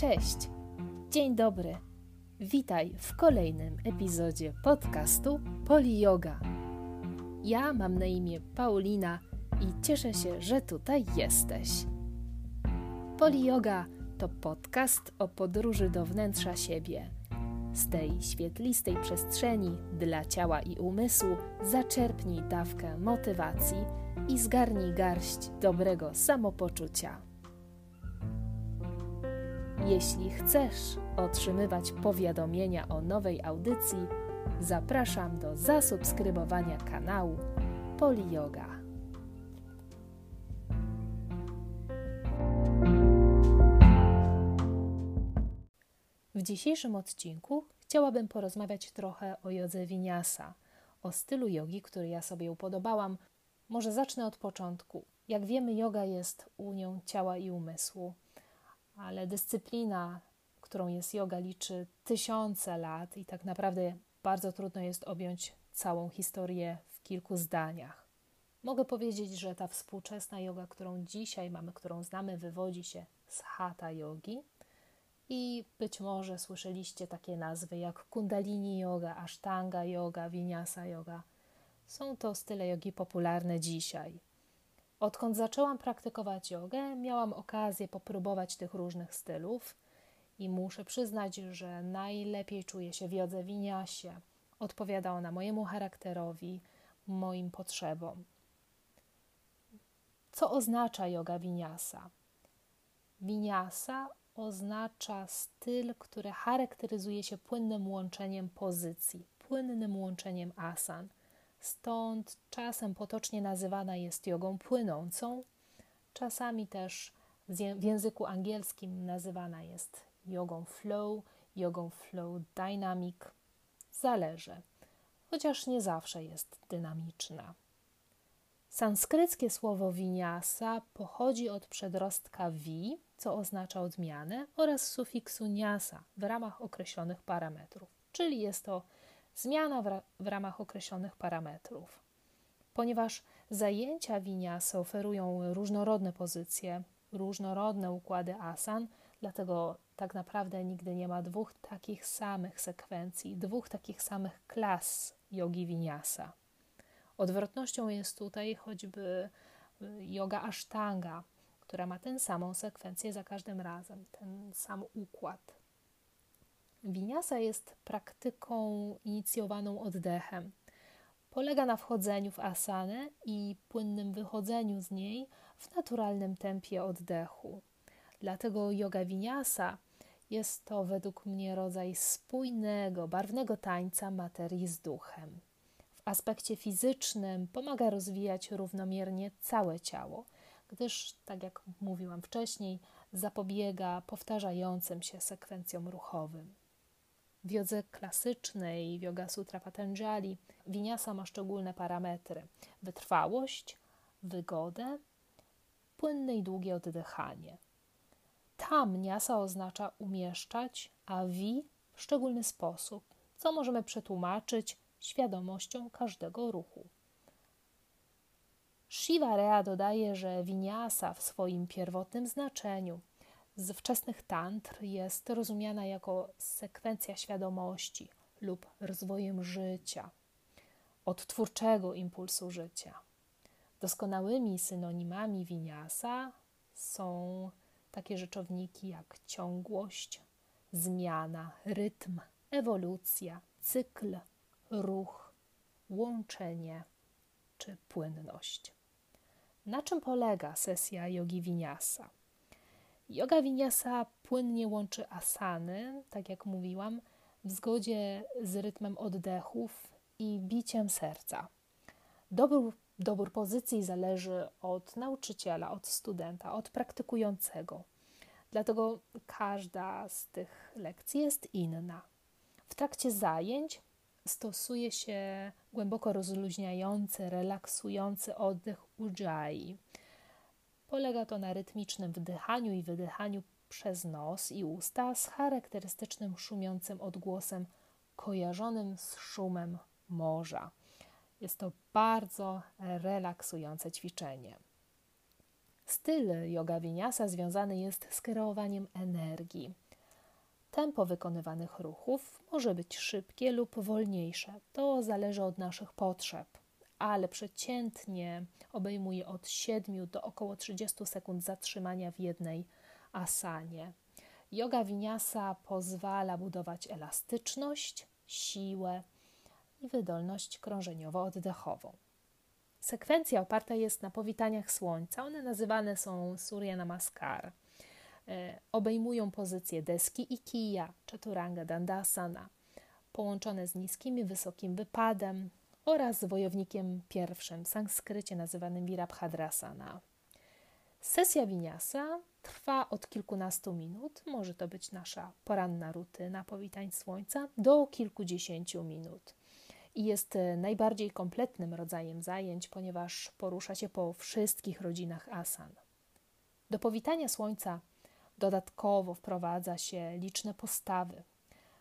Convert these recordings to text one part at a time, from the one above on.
Cześć, dzień dobry. Witaj w kolejnym epizodzie podcastu Poli Yoga. Ja mam na imię Paulina i cieszę się, że tutaj jesteś. Poli Yoga to podcast o podróży do wnętrza siebie. Z tej świetlistej przestrzeni dla ciała i umysłu zaczerpnij dawkę motywacji i zgarnij garść dobrego samopoczucia. Jeśli chcesz otrzymywać powiadomienia o nowej audycji, zapraszam do zasubskrybowania kanału Poli Yoga. W dzisiejszym odcinku chciałabym porozmawiać trochę o jodze winiasa, o stylu jogi, który ja sobie upodobałam. Może zacznę od początku. Jak wiemy, yoga jest unią ciała i umysłu ale dyscyplina, którą jest yoga, liczy tysiące lat i tak naprawdę bardzo trudno jest objąć całą historię w kilku zdaniach. Mogę powiedzieć, że ta współczesna yoga, którą dzisiaj mamy, którą znamy, wywodzi się z hatha yogi i być może słyszeliście takie nazwy jak kundalini yoga, ashtanga yoga, vinyasa yoga. Są to style jogi popularne dzisiaj. Odkąd zaczęłam praktykować jogę, miałam okazję popróbować tych różnych stylów i muszę przyznać, że najlepiej czuję się w jodze winiasie. Odpowiada ona mojemu charakterowi, moim potrzebom. Co oznacza yoga winiasa? Winiasa oznacza styl, który charakteryzuje się płynnym łączeniem pozycji, płynnym łączeniem asan – Stąd czasem potocznie nazywana jest jogą płynącą, czasami też w języku angielskim nazywana jest jogą flow, jogą flow dynamic. Zależy, chociaż nie zawsze jest dynamiczna. Sanskryckie słowo winiasa pochodzi od przedrostka vi, co oznacza odmianę, oraz sufiksu niasa w ramach określonych parametrów, czyli jest to zmiana w, ra w ramach określonych parametrów. Ponieważ zajęcia winiasy oferują różnorodne pozycje, różnorodne układy asan, dlatego tak naprawdę nigdy nie ma dwóch takich samych sekwencji, dwóch takich samych klas jogi winiasa. Odwrotnością jest tutaj choćby y, yoga ashtanga, która ma tę samą sekwencję za każdym razem, ten sam układ. Winiasa jest praktyką inicjowaną oddechem. Polega na wchodzeniu w asanę i płynnym wychodzeniu z niej w naturalnym tempie oddechu. Dlatego yoga winiasa jest to według mnie rodzaj spójnego, barwnego tańca materii z duchem. W aspekcie fizycznym pomaga rozwijać równomiernie całe ciało, gdyż, tak jak mówiłam wcześniej, zapobiega powtarzającym się sekwencjom ruchowym. W jodze klasycznej, w Yoga Sutra Patanjali, winiasa ma szczególne parametry: wytrwałość, wygodę, płynne i długie oddychanie. Tam niasa oznacza umieszczać, a vi w szczególny sposób, co możemy przetłumaczyć świadomością każdego ruchu. Shiva Rea dodaje, że winiasa w swoim pierwotnym znaczeniu z wczesnych tantr jest rozumiana jako sekwencja świadomości lub rozwojem życia, odtwórczego impulsu życia. Doskonałymi synonimami winiasa są takie rzeczowniki jak ciągłość, zmiana, rytm, ewolucja, cykl, ruch, łączenie czy płynność. Na czym polega sesja jogi winiasa? Yoga Vinyasa płynnie łączy asany, tak jak mówiłam, w zgodzie z rytmem oddechów i biciem serca. Dobór, dobór pozycji zależy od nauczyciela, od studenta, od praktykującego. Dlatego każda z tych lekcji jest inna. W trakcie zajęć stosuje się głęboko rozluźniający, relaksujący oddech ujjayi Polega to na rytmicznym wdychaniu i wydychaniu przez nos i usta z charakterystycznym szumiącym odgłosem kojarzonym z szumem morza. Jest to bardzo relaksujące ćwiczenie. Styl yoga vinyasa związany jest z kreowaniem energii, Tempo wykonywanych ruchów może być szybkie lub wolniejsze. To zależy od naszych potrzeb, ale przeciętnie obejmuje od 7 do około 30 sekund zatrzymania w jednej asanie. Yoga vinyasa pozwala budować elastyczność, siłę i wydolność krążeniowo-oddechową. Sekwencja oparta jest na powitaniach słońca. One nazywane są Surya Namaskar. E, obejmują pozycje deski i kija, chaturanga dandasana, połączone z niskim i wysokim wypadem oraz wojownikiem pierwszym sanskrycie nazywanym Virabhadrasana. Sesja winiasa trwa od kilkunastu minut, może to być nasza poranna rutyna powitań słońca, do kilkudziesięciu minut. I jest e, najbardziej kompletnym rodzajem zajęć, ponieważ porusza się po wszystkich rodzinach asan. Do powitania słońca dodatkowo wprowadza się liczne postawy.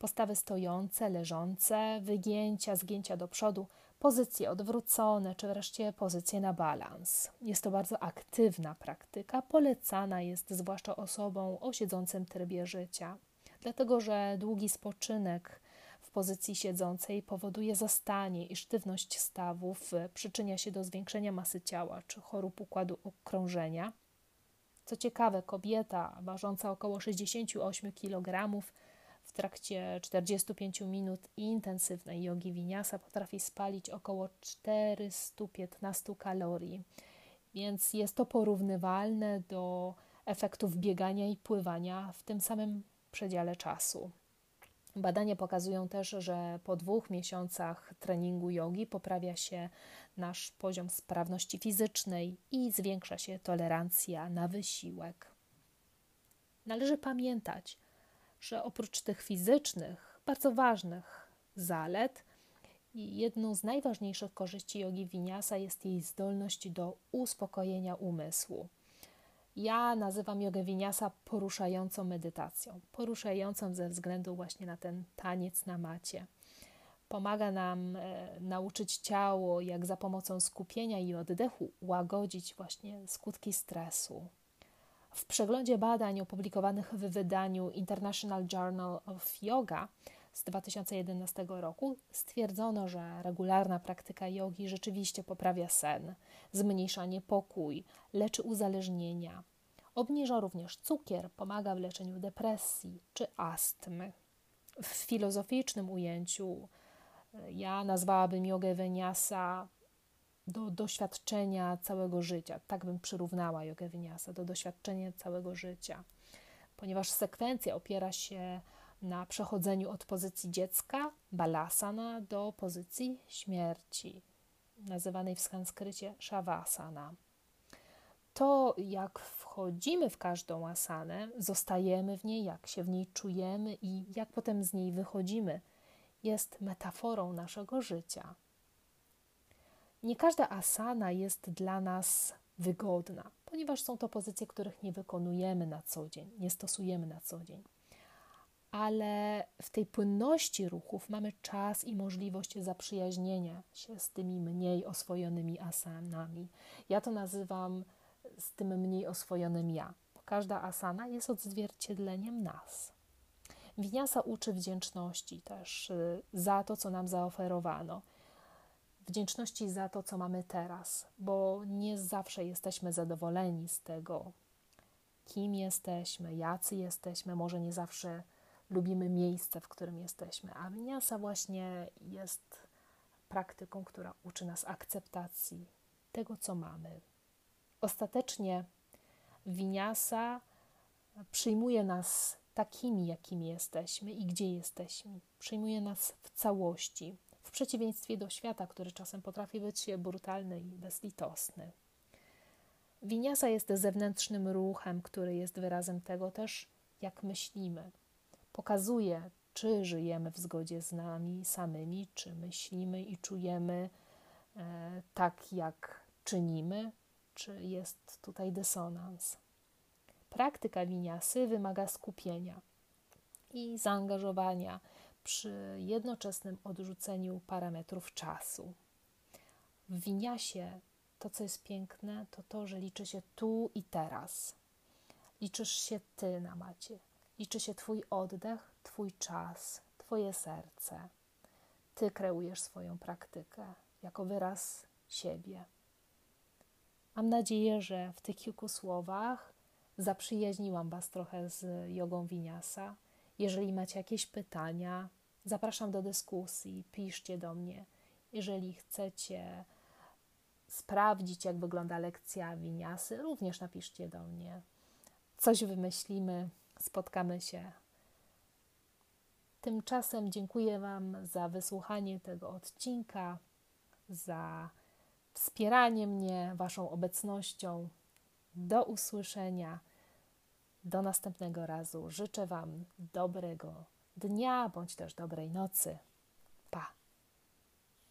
Postawy stojące, leżące, wygięcia, zgięcia do przodu, pozycje odwrócone, czy wreszcie pozycje na balans. Jest to bardzo aktywna praktyka, polecana jest zwłaszcza osobom o siedzącym trybie życia, dlatego że długi spoczynek w pozycji siedzącej powoduje zastanie i sztywność stawów, przyczynia się do zwiększenia masy ciała czy chorób układu okrążenia. Co ciekawe, kobieta ważąca około 68 kg w trakcie 45 minut intensywnej jogi winiasa potrafi spalić około 415 kalorii, więc jest to porównywalne do efektów biegania i pływania w tym samym przedziale czasu. Badania pokazują też, że po dwóch miesiącach treningu jogi poprawia się nasz poziom sprawności fizycznej i zwiększa się tolerancja na wysiłek. Należy pamiętać, że oprócz tych fizycznych, bardzo ważnych zalet, jedną z najważniejszych korzyści jogi winiasa jest jej zdolność do uspokojenia umysłu. Ja nazywam jogę winiasa poruszającą medytacją, poruszającą ze względu właśnie na ten taniec na macie. Pomaga nam e, nauczyć ciało, jak za pomocą skupienia i oddechu łagodzić właśnie skutki stresu, w przeglądzie badań opublikowanych w wydaniu International Journal of Yoga z 2011 roku stwierdzono, że regularna praktyka jogi rzeczywiście poprawia sen, zmniejsza niepokój, leczy uzależnienia. Obniża również cukier, pomaga w leczeniu depresji czy astmy. W filozoficznym ujęciu e, ja nazwałabym jogę Veniasa do doświadczenia całego życia. Tak bym przyrównała jogę Vinyasa do doświadczenia całego życia, ponieważ sekwencja opiera się na przechodzeniu od pozycji dziecka, balasana, do pozycji śmierci, nazywanej w sanskrycie shavasana. To, jak wchodzimy w każdą asanę, zostajemy w niej, jak się w niej czujemy i jak potem z niej wychodzimy, jest metaforą naszego życia. Nie każda asana jest dla nas wygodna, ponieważ są to pozycje, których nie wykonujemy na co dzień, nie stosujemy na co dzień. Ale w tej płynności ruchów mamy czas i możliwość zaprzyjaźnienia się z tymi mniej oswojonymi asanami. Ja to nazywam z tym mniej oswojonym ja, każda asana jest odzwierciedleniem nas. Winiasa uczy wdzięczności też y, za to, co nam zaoferowano wdzięczności za to, co mamy teraz, bo nie zawsze jesteśmy zadowoleni z tego, kim jesteśmy, jacy jesteśmy, może nie zawsze lubimy miejsce, w którym jesteśmy. A winiasa właśnie jest praktyką, która uczy nas akceptacji tego, co mamy. Ostatecznie winiasa przyjmuje nas takimi, jakimi jesteśmy i gdzie jesteśmy. Przyjmuje nas w całości, w przeciwieństwie do świata, który czasem potrafi być brutalny i bezlitosny. Winiasa jest zewnętrznym ruchem, który jest wyrazem tego też, jak myślimy. Pokazuje, czy żyjemy w zgodzie z nami samymi, czy myślimy i czujemy e, tak, jak czynimy, czy jest tutaj dysonans. Praktyka winiasy wymaga skupienia i zaangażowania przy jednoczesnym odrzuceniu parametrów czasu. W winiasie to, co jest piękne, to to, że liczy się tu i teraz. Liczysz się ty na macie. Liczy się Twój oddech, Twój czas, Twoje serce. Ty kreujesz swoją praktykę jako wyraz siebie. Mam nadzieję, że w tych kilku słowach zaprzyjaźniłam Was trochę z jogą winiasa. Jeżeli macie jakieś pytania, zapraszam do dyskusji, piszcie do mnie. Jeżeli chcecie sprawdzić, jak wygląda lekcja winiasy, również napiszcie do mnie. Coś wymyślimy, spotkamy się. Tymczasem dziękuję Wam za wysłuchanie tego odcinka, za wspieranie mnie Waszą obecnością. Do usłyszenia. Do następnego razu. Życzę Wam dobrego dnia bądź też dobrej nocy.